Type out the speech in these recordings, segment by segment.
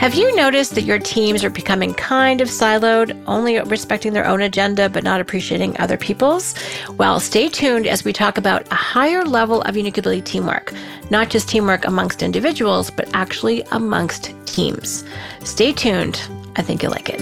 Have you noticed that your teams are becoming kind of siloed, only respecting their own agenda but not appreciating other people's? Well, stay tuned as we talk about a higher level of unique ability teamwork, not just teamwork amongst individuals, but actually amongst teams. Stay tuned. I think you'll like it.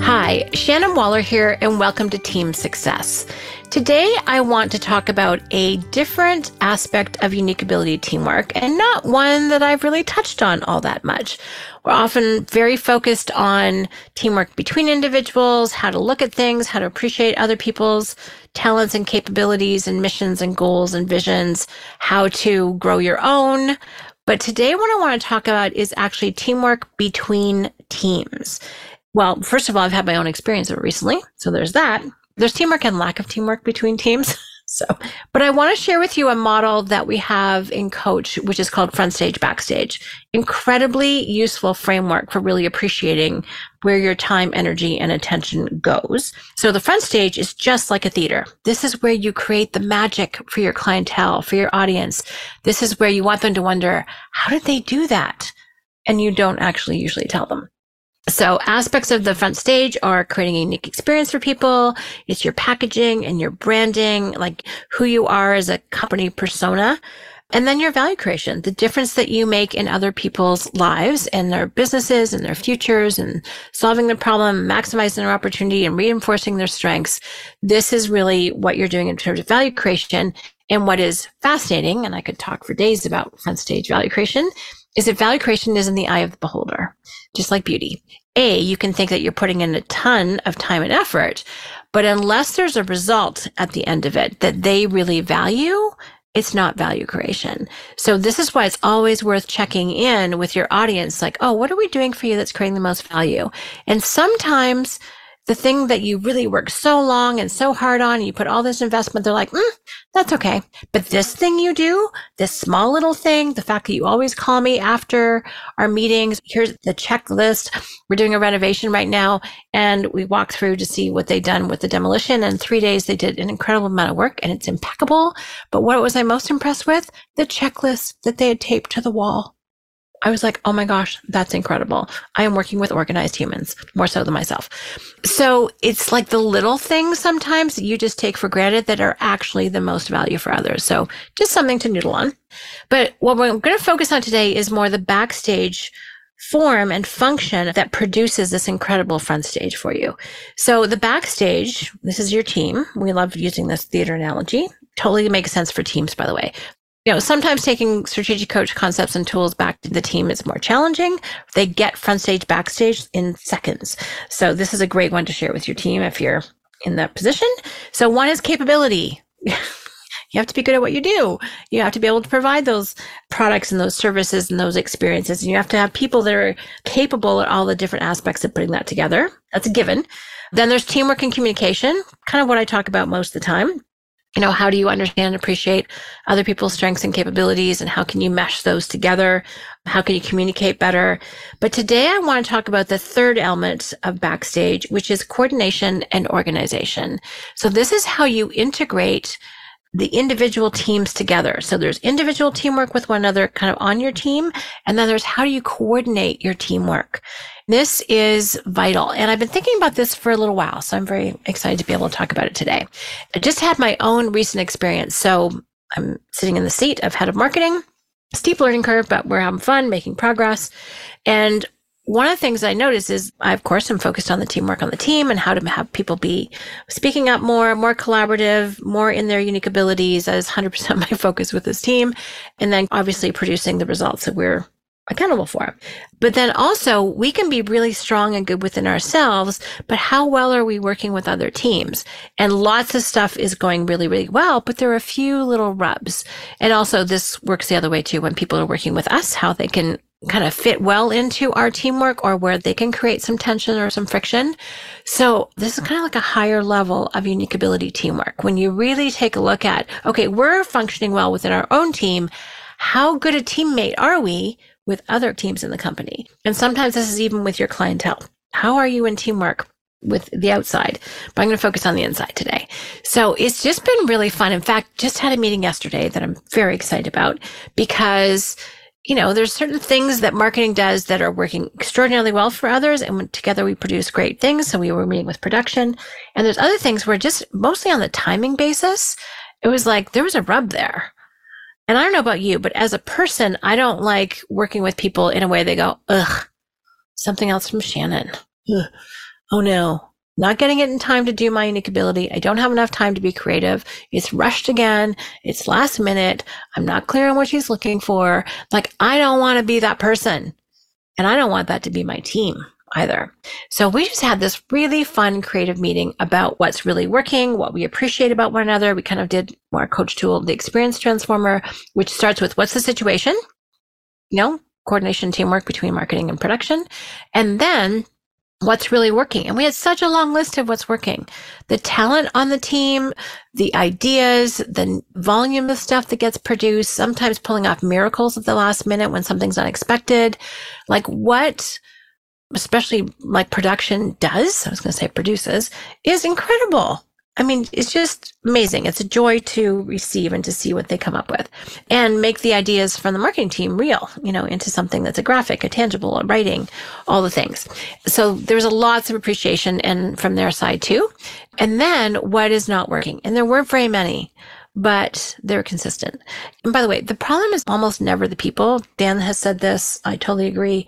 Hi, Shannon Waller here, and welcome to Team Success. Today, I want to talk about a different aspect of unique ability teamwork and not one that I've really touched on all that much. We're often very focused on teamwork between individuals, how to look at things, how to appreciate other people's talents and capabilities and missions and goals and visions, how to grow your own. But today, what I want to talk about is actually teamwork between teams. Well, first of all, I've had my own experience of it recently. So there's that. There's teamwork and lack of teamwork between teams. So, but I want to share with you a model that we have in coach, which is called front stage, backstage. Incredibly useful framework for really appreciating where your time, energy, and attention goes. So the front stage is just like a theater. This is where you create the magic for your clientele, for your audience. This is where you want them to wonder, how did they do that? And you don't actually usually tell them. So aspects of the front stage are creating a unique experience for people. It's your packaging and your branding, like who you are as a company persona. And then your value creation, the difference that you make in other people's lives and their businesses and their futures and solving the problem, maximizing their opportunity and reinforcing their strengths. This is really what you're doing in terms of value creation. And what is fascinating, and I could talk for days about front stage value creation, is that value creation is in the eye of the beholder, just like beauty. A, you can think that you're putting in a ton of time and effort, but unless there's a result at the end of it that they really value, it's not value creation. So this is why it's always worth checking in with your audience. Like, oh, what are we doing for you that's creating the most value? And sometimes the thing that you really work so long and so hard on, you put all this investment, they're like, mm, that's okay. But this thing you do, this small little thing, the fact that you always call me after our meetings, here's the checklist. We're doing a renovation right now. And we walk through to see what they've done with the demolition. And three days, they did an incredible amount of work and it's impeccable. But what was I most impressed with? The checklist that they had taped to the wall. I was like, oh my gosh, that's incredible. I am working with organized humans more so than myself. So it's like the little things sometimes that you just take for granted that are actually the most value for others. So just something to noodle on. But what we're going to focus on today is more the backstage form and function that produces this incredible front stage for you. So the backstage, this is your team. We love using this theater analogy. Totally makes sense for teams, by the way you know, sometimes taking strategic coach concepts and tools back to the team is more challenging. They get front stage, backstage in seconds. So this is a great one to share with your team if you're in that position. So one is capability. you have to be good at what you do. You have to be able to provide those products and those services and those experiences. And you have to have people that are capable at all the different aspects of putting that together. That's a given. Then there's teamwork and communication, kind of what I talk about most of the time you know, how do you understand and appreciate other people's strengths and capabilities and how can you mesh those together? How can you communicate better? But today I want to talk about the third element of backstage, which is coordination and organization. So this is how you integrate the individual teams together. So there's individual teamwork with one another kind of on your team. And then there's how do you coordinate your teamwork? This is vital. And I've been thinking about this for a little while. So I'm very excited to be able to talk about it today. I just had my own recent experience. So I'm sitting in the seat of head of marketing, steep learning curve, but we're having fun, making progress. And one of the things I noticed is I, of course, am focused on the teamwork on the team and how to have people be speaking up more, more collaborative, more in their unique abilities. That is 100% my focus with this team. And then obviously producing the results that we're accountable for. But then also we can be really strong and good within ourselves, but how well are we working with other teams? And lots of stuff is going really, really well, but there are a few little rubs. And also this works the other way too when people are working with us, how they can kind of fit well into our teamwork or where they can create some tension or some friction. So this is kind of like a higher level of unique ability teamwork. When you really take a look at, okay, we're functioning well within our own team. How good a teammate are we with other teams in the company. And sometimes this is even with your clientele. How are you in teamwork with the outside? But I'm going to focus on the inside today. So it's just been really fun. In fact, just had a meeting yesterday that I'm very excited about because you know, there's certain things that marketing does that are working extraordinarily well for others. And together we produce great things. So we were meeting with production. And there's other things where just mostly on the timing basis, it was like there was a rub there. And I don't know about you, but as a person, I don't like working with people in a way they go, ugh, something else from Shannon. Ugh. Oh no, not getting it in time to do my unique ability. I don't have enough time to be creative. It's rushed again. It's last minute. I'm not clear on what she's looking for. Like, I don't want to be that person. And I don't want that to be my team either. So we just had this really fun creative meeting about what's really working, what we appreciate about one another. We kind of did our coach tool, the experience transformer, which starts with what's the situation? You know, coordination, teamwork between marketing and production. And then what's really working. And we had such a long list of what's working. The talent on the team, the ideas, the volume of stuff that gets produced, sometimes pulling off miracles at the last minute when something's unexpected. Like what, especially like production does, I was going to say produces, is incredible. I mean, it's just amazing. It's a joy to receive and to see what they come up with and make the ideas from the marketing team real, you know, into something that's a graphic, a tangible, a writing, all the things. So there's a lots of appreciation and from their side too. And then what is not working? And there weren't very many but they're consistent. And by the way, the problem is almost never the people. Dan has said this. I totally agree.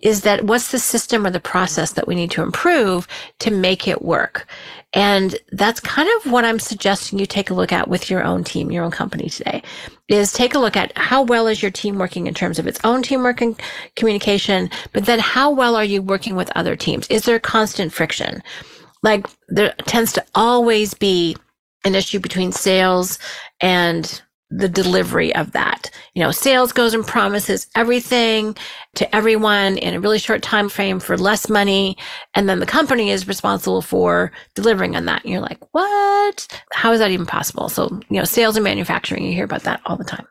Is that what's the system or the process that we need to improve to make it work? And that's kind of what I'm suggesting you take a look at with your own team, your own company today is take a look at how well is your team working in terms of its own teamwork and communication, but then how well are you working with other teams? Is there constant friction? Like there tends to always be an issue between sales and the delivery of that. You know, sales goes and promises everything to everyone in a really short time frame for less money. And then the company is responsible for delivering on that. And you're like, what? How is that even possible? So, you know, sales and manufacturing, you hear about that all the time.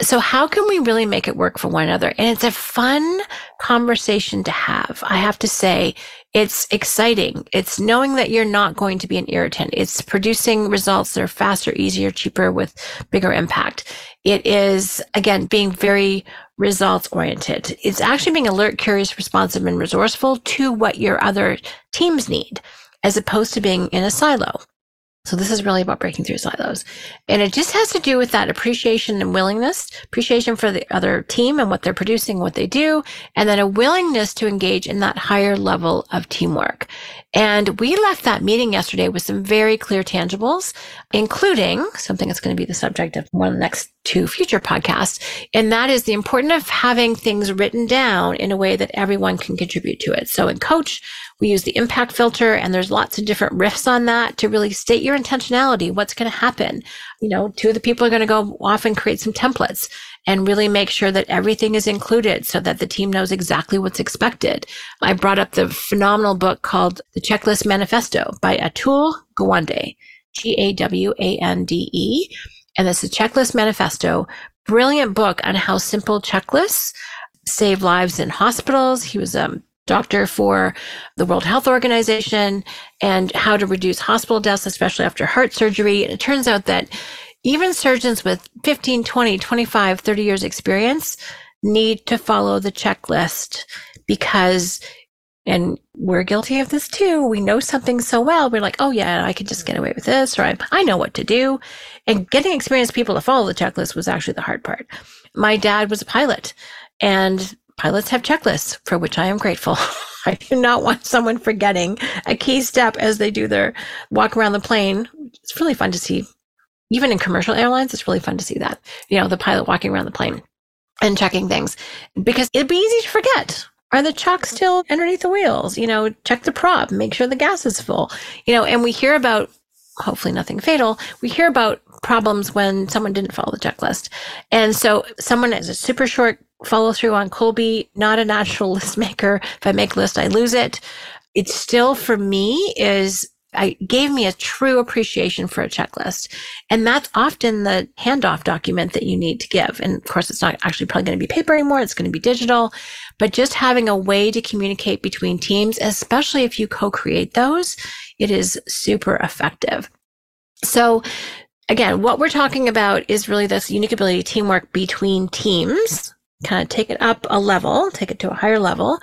So how can we really make it work for one another? And it's a fun conversation to have. I have to say, it's exciting. It's knowing that you're not going to be an irritant. It's producing results that are faster, easier, cheaper with bigger impact. It is, again, being very results oriented. It's actually being alert, curious, responsive, and resourceful to what your other teams need as opposed to being in a silo. So this is really about breaking through silos. And it just has to do with that appreciation and willingness, appreciation for the other team and what they're producing, what they do, and then a willingness to engage in that higher level of teamwork. And we left that meeting yesterday with some very clear tangibles, including something that's going to be the subject of one of the next two future podcasts. And that is the importance of having things written down in a way that everyone can contribute to it. So in coach, we use the impact filter and there's lots of different riffs on that to really state your intentionality. What's going to happen? You know, two of the people are going to go off and create some templates and really make sure that everything is included so that the team knows exactly what's expected. I brought up the phenomenal book called The Checklist Manifesto by Atul Gawande, G-A-W-A-N-D-E. And this is Checklist Manifesto, brilliant book on how simple checklists save lives in hospitals. He was a doctor for the World Health Organization and how to reduce hospital deaths, especially after heart surgery. And it turns out that even surgeons with 15, 20, 25, 30 years experience need to follow the checklist because and we're guilty of this too. We know something so well. We're like, oh yeah, I could just get away with this, or I, I know what to do. And getting experienced people to follow the checklist was actually the hard part. My dad was a pilot and pilots have checklists for which I am grateful. I do not want someone forgetting a key step as they do their walk around the plane. It's really fun to see even in commercial airlines, it's really fun to see that, you know, the pilot walking around the plane and checking things because it'd be easy to forget. Are the chocks still underneath the wheels? You know, check the prop, make sure the gas is full, you know, and we hear about hopefully nothing fatal. We hear about problems when someone didn't follow the checklist. And so someone has a super short follow through on Kolbe, not a natural list maker. If I make list, I lose it. It still for me is I gave me a true appreciation for a checklist. And that's often the handoff document that you need to give. And of course, it's not actually probably going to be paper anymore. It's going to be digital, but just having a way to communicate between teams, especially if you co-create those, it is super effective. So again, what we're talking about is really this unique ability teamwork between teams kind of take it up a level, take it to a higher level.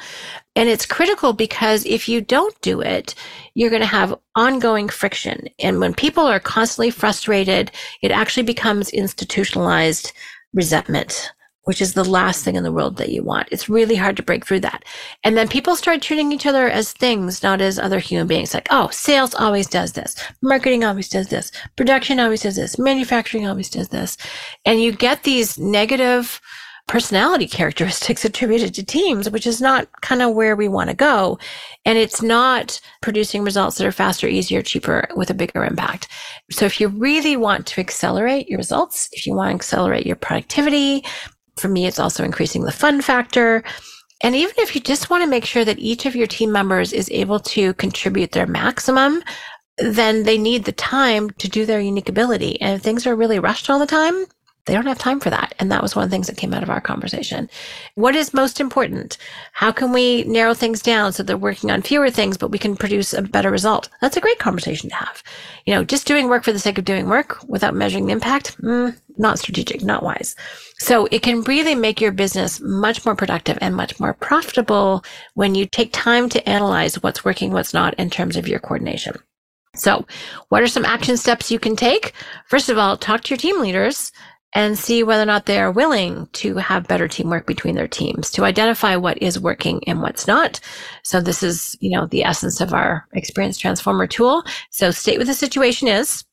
And it's critical because if you don't do it, you're going to have ongoing friction. And when people are constantly frustrated, it actually becomes institutionalized resentment which is the last thing in the world that you want. It's really hard to break through that. And then people start treating each other as things, not as other human beings. Like, oh, sales always does this. Marketing always does this. Production always does this. Manufacturing always does this. And you get these negative personality characteristics attributed to teams, which is not kind of where we want to go. And it's not producing results that are faster, easier, cheaper with a bigger impact. So if you really want to accelerate your results, if you want to accelerate your productivity, for me, it's also increasing the fun factor. And even if you just want to make sure that each of your team members is able to contribute their maximum, then they need the time to do their unique ability. And if things are really rushed all the time, they don't have time for that. And that was one of the things that came out of our conversation. What is most important? How can we narrow things down so they're working on fewer things, but we can produce a better result? That's a great conversation to have. You know, just doing work for the sake of doing work without measuring the impact, mm, not strategic, not wise. So it can really make your business much more productive and much more profitable when you take time to analyze what's working, what's not in terms of your coordination. So what are some action steps you can take? First of all, talk to your team leaders and see whether or not they are willing to have better teamwork between their teams to identify what is working and what's not. So this is, you know, the essence of our experience transformer tool. So state what the situation is,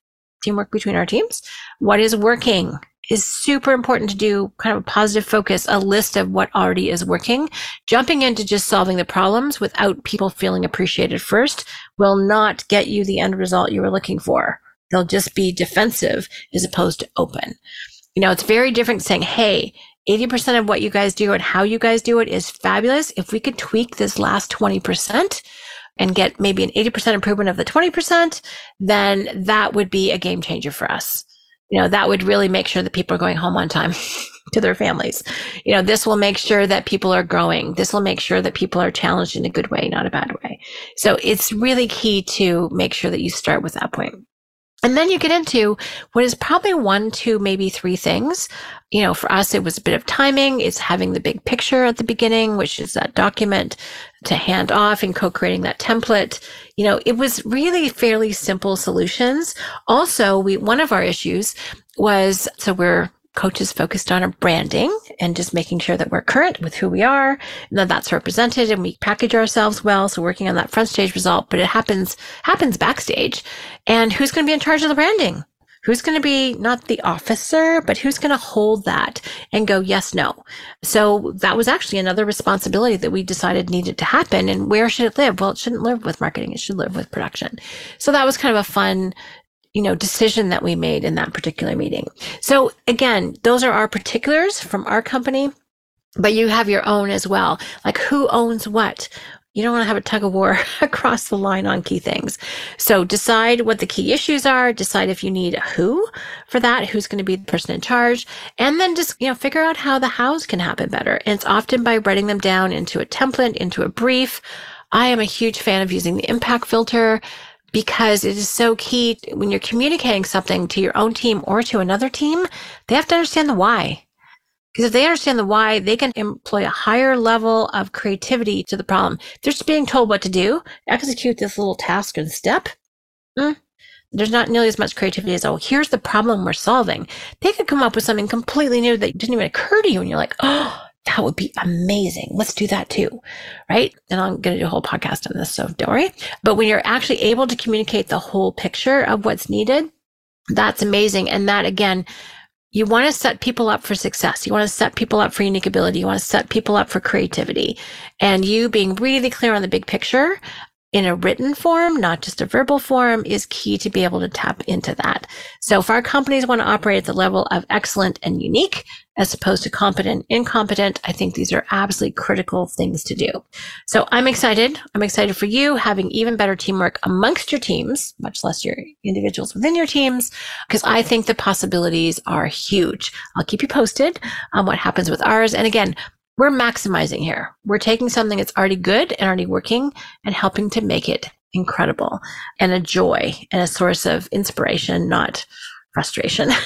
teamwork between our teams. What is working is super important to do kind of a positive focus, a list of what already is working. Jumping into just solving the problems without people feeling appreciated first will not get you the end result you were looking for. They'll just be defensive as opposed to open. You know, it's very different saying, Hey, 80% of what you guys do and how you guys do it is fabulous. If we could tweak this last 20% and get maybe an 80% improvement of the 20%, then that would be a game changer for us. You know, that would really make sure that people are going home on time to their families. You know, this will make sure that people are growing. This will make sure that people are challenged in a good way, not a bad way. So it's really key to make sure that you start with that point. And then you get into what is probably one, two, maybe three things. You know, for us, it was a bit of timing. It's having the big picture at the beginning, which is that document to hand off and co-creating that template. You know, it was really fairly simple solutions. Also, we, one of our issues was, so we're coaches focused on our branding and just making sure that we're current with who we are and that that's represented and we package ourselves well. So working on that front stage result, but it happens, happens backstage. And who's going to be in charge of the branding? Who's going to be not the officer, but who's going to hold that and go, yes, no. So that was actually another responsibility that we decided needed to happen. And where should it live? Well, it shouldn't live with marketing. It should live with production. So that was kind of a fun you know, decision that we made in that particular meeting. So again, those are our particulars from our company, but you have your own as well. Like who owns what? You don't want to have a tug of war across the line on key things. So decide what the key issues are, decide if you need a who for that, who's going to be the person in charge, and then just, you know, figure out how the hows can happen better. And it's often by writing them down into a template, into a brief. I am a huge fan of using the impact filter because it is so key when you're communicating something to your own team or to another team, they have to understand the why. Because if they understand the why, they can employ a higher level of creativity to the problem. If they're just being told what to do, execute this little task and step. Mm, there's not nearly as much creativity as, oh, here's the problem we're solving. They could come up with something completely new that didn't even occur to you. And you're like, oh, that would be amazing. Let's do that too. Right. And I'm going to do a whole podcast on this. So don't worry. But when you're actually able to communicate the whole picture of what's needed, that's amazing. And that again, you want to set people up for success. You want to set people up for unique ability. You want to set people up for creativity and you being really clear on the big picture in a written form, not just a verbal form, is key to be able to tap into that. So if our companies want to operate at the level of excellent and unique, as opposed to competent, incompetent, I think these are absolutely critical things to do. So I'm excited. I'm excited for you having even better teamwork amongst your teams, much less your individuals within your teams, because I think the possibilities are huge. I'll keep you posted on what happens with ours. And again, we're maximizing here. We're taking something that's already good and already working and helping to make it incredible and a joy and a source of inspiration, not frustration.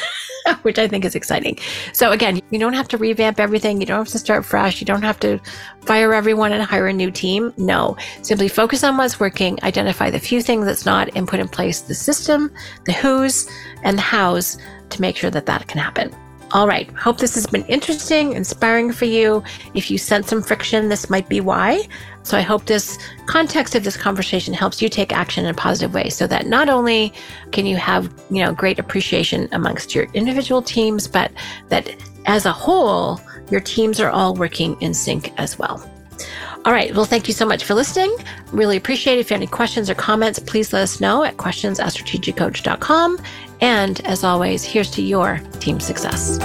which I think is exciting. So again, you don't have to revamp everything. You don't have to start fresh. You don't have to fire everyone and hire a new team. No, simply focus on what's working, identify the few things that's not, and put in place the system, the who's, and the how's to make sure that that can happen. All right. Hope this has been interesting, inspiring for you. If you sense some friction, this might be why. So I hope this context of this conversation helps you take action in a positive way so that not only can you have, you know, great appreciation amongst your individual teams, but that as a whole, your teams are all working in sync as well. All right. Well, thank you so much for listening. Really appreciate it. If you have any questions or comments, please let us know at questions at strategiccoach.com. And as always, here's to your team success.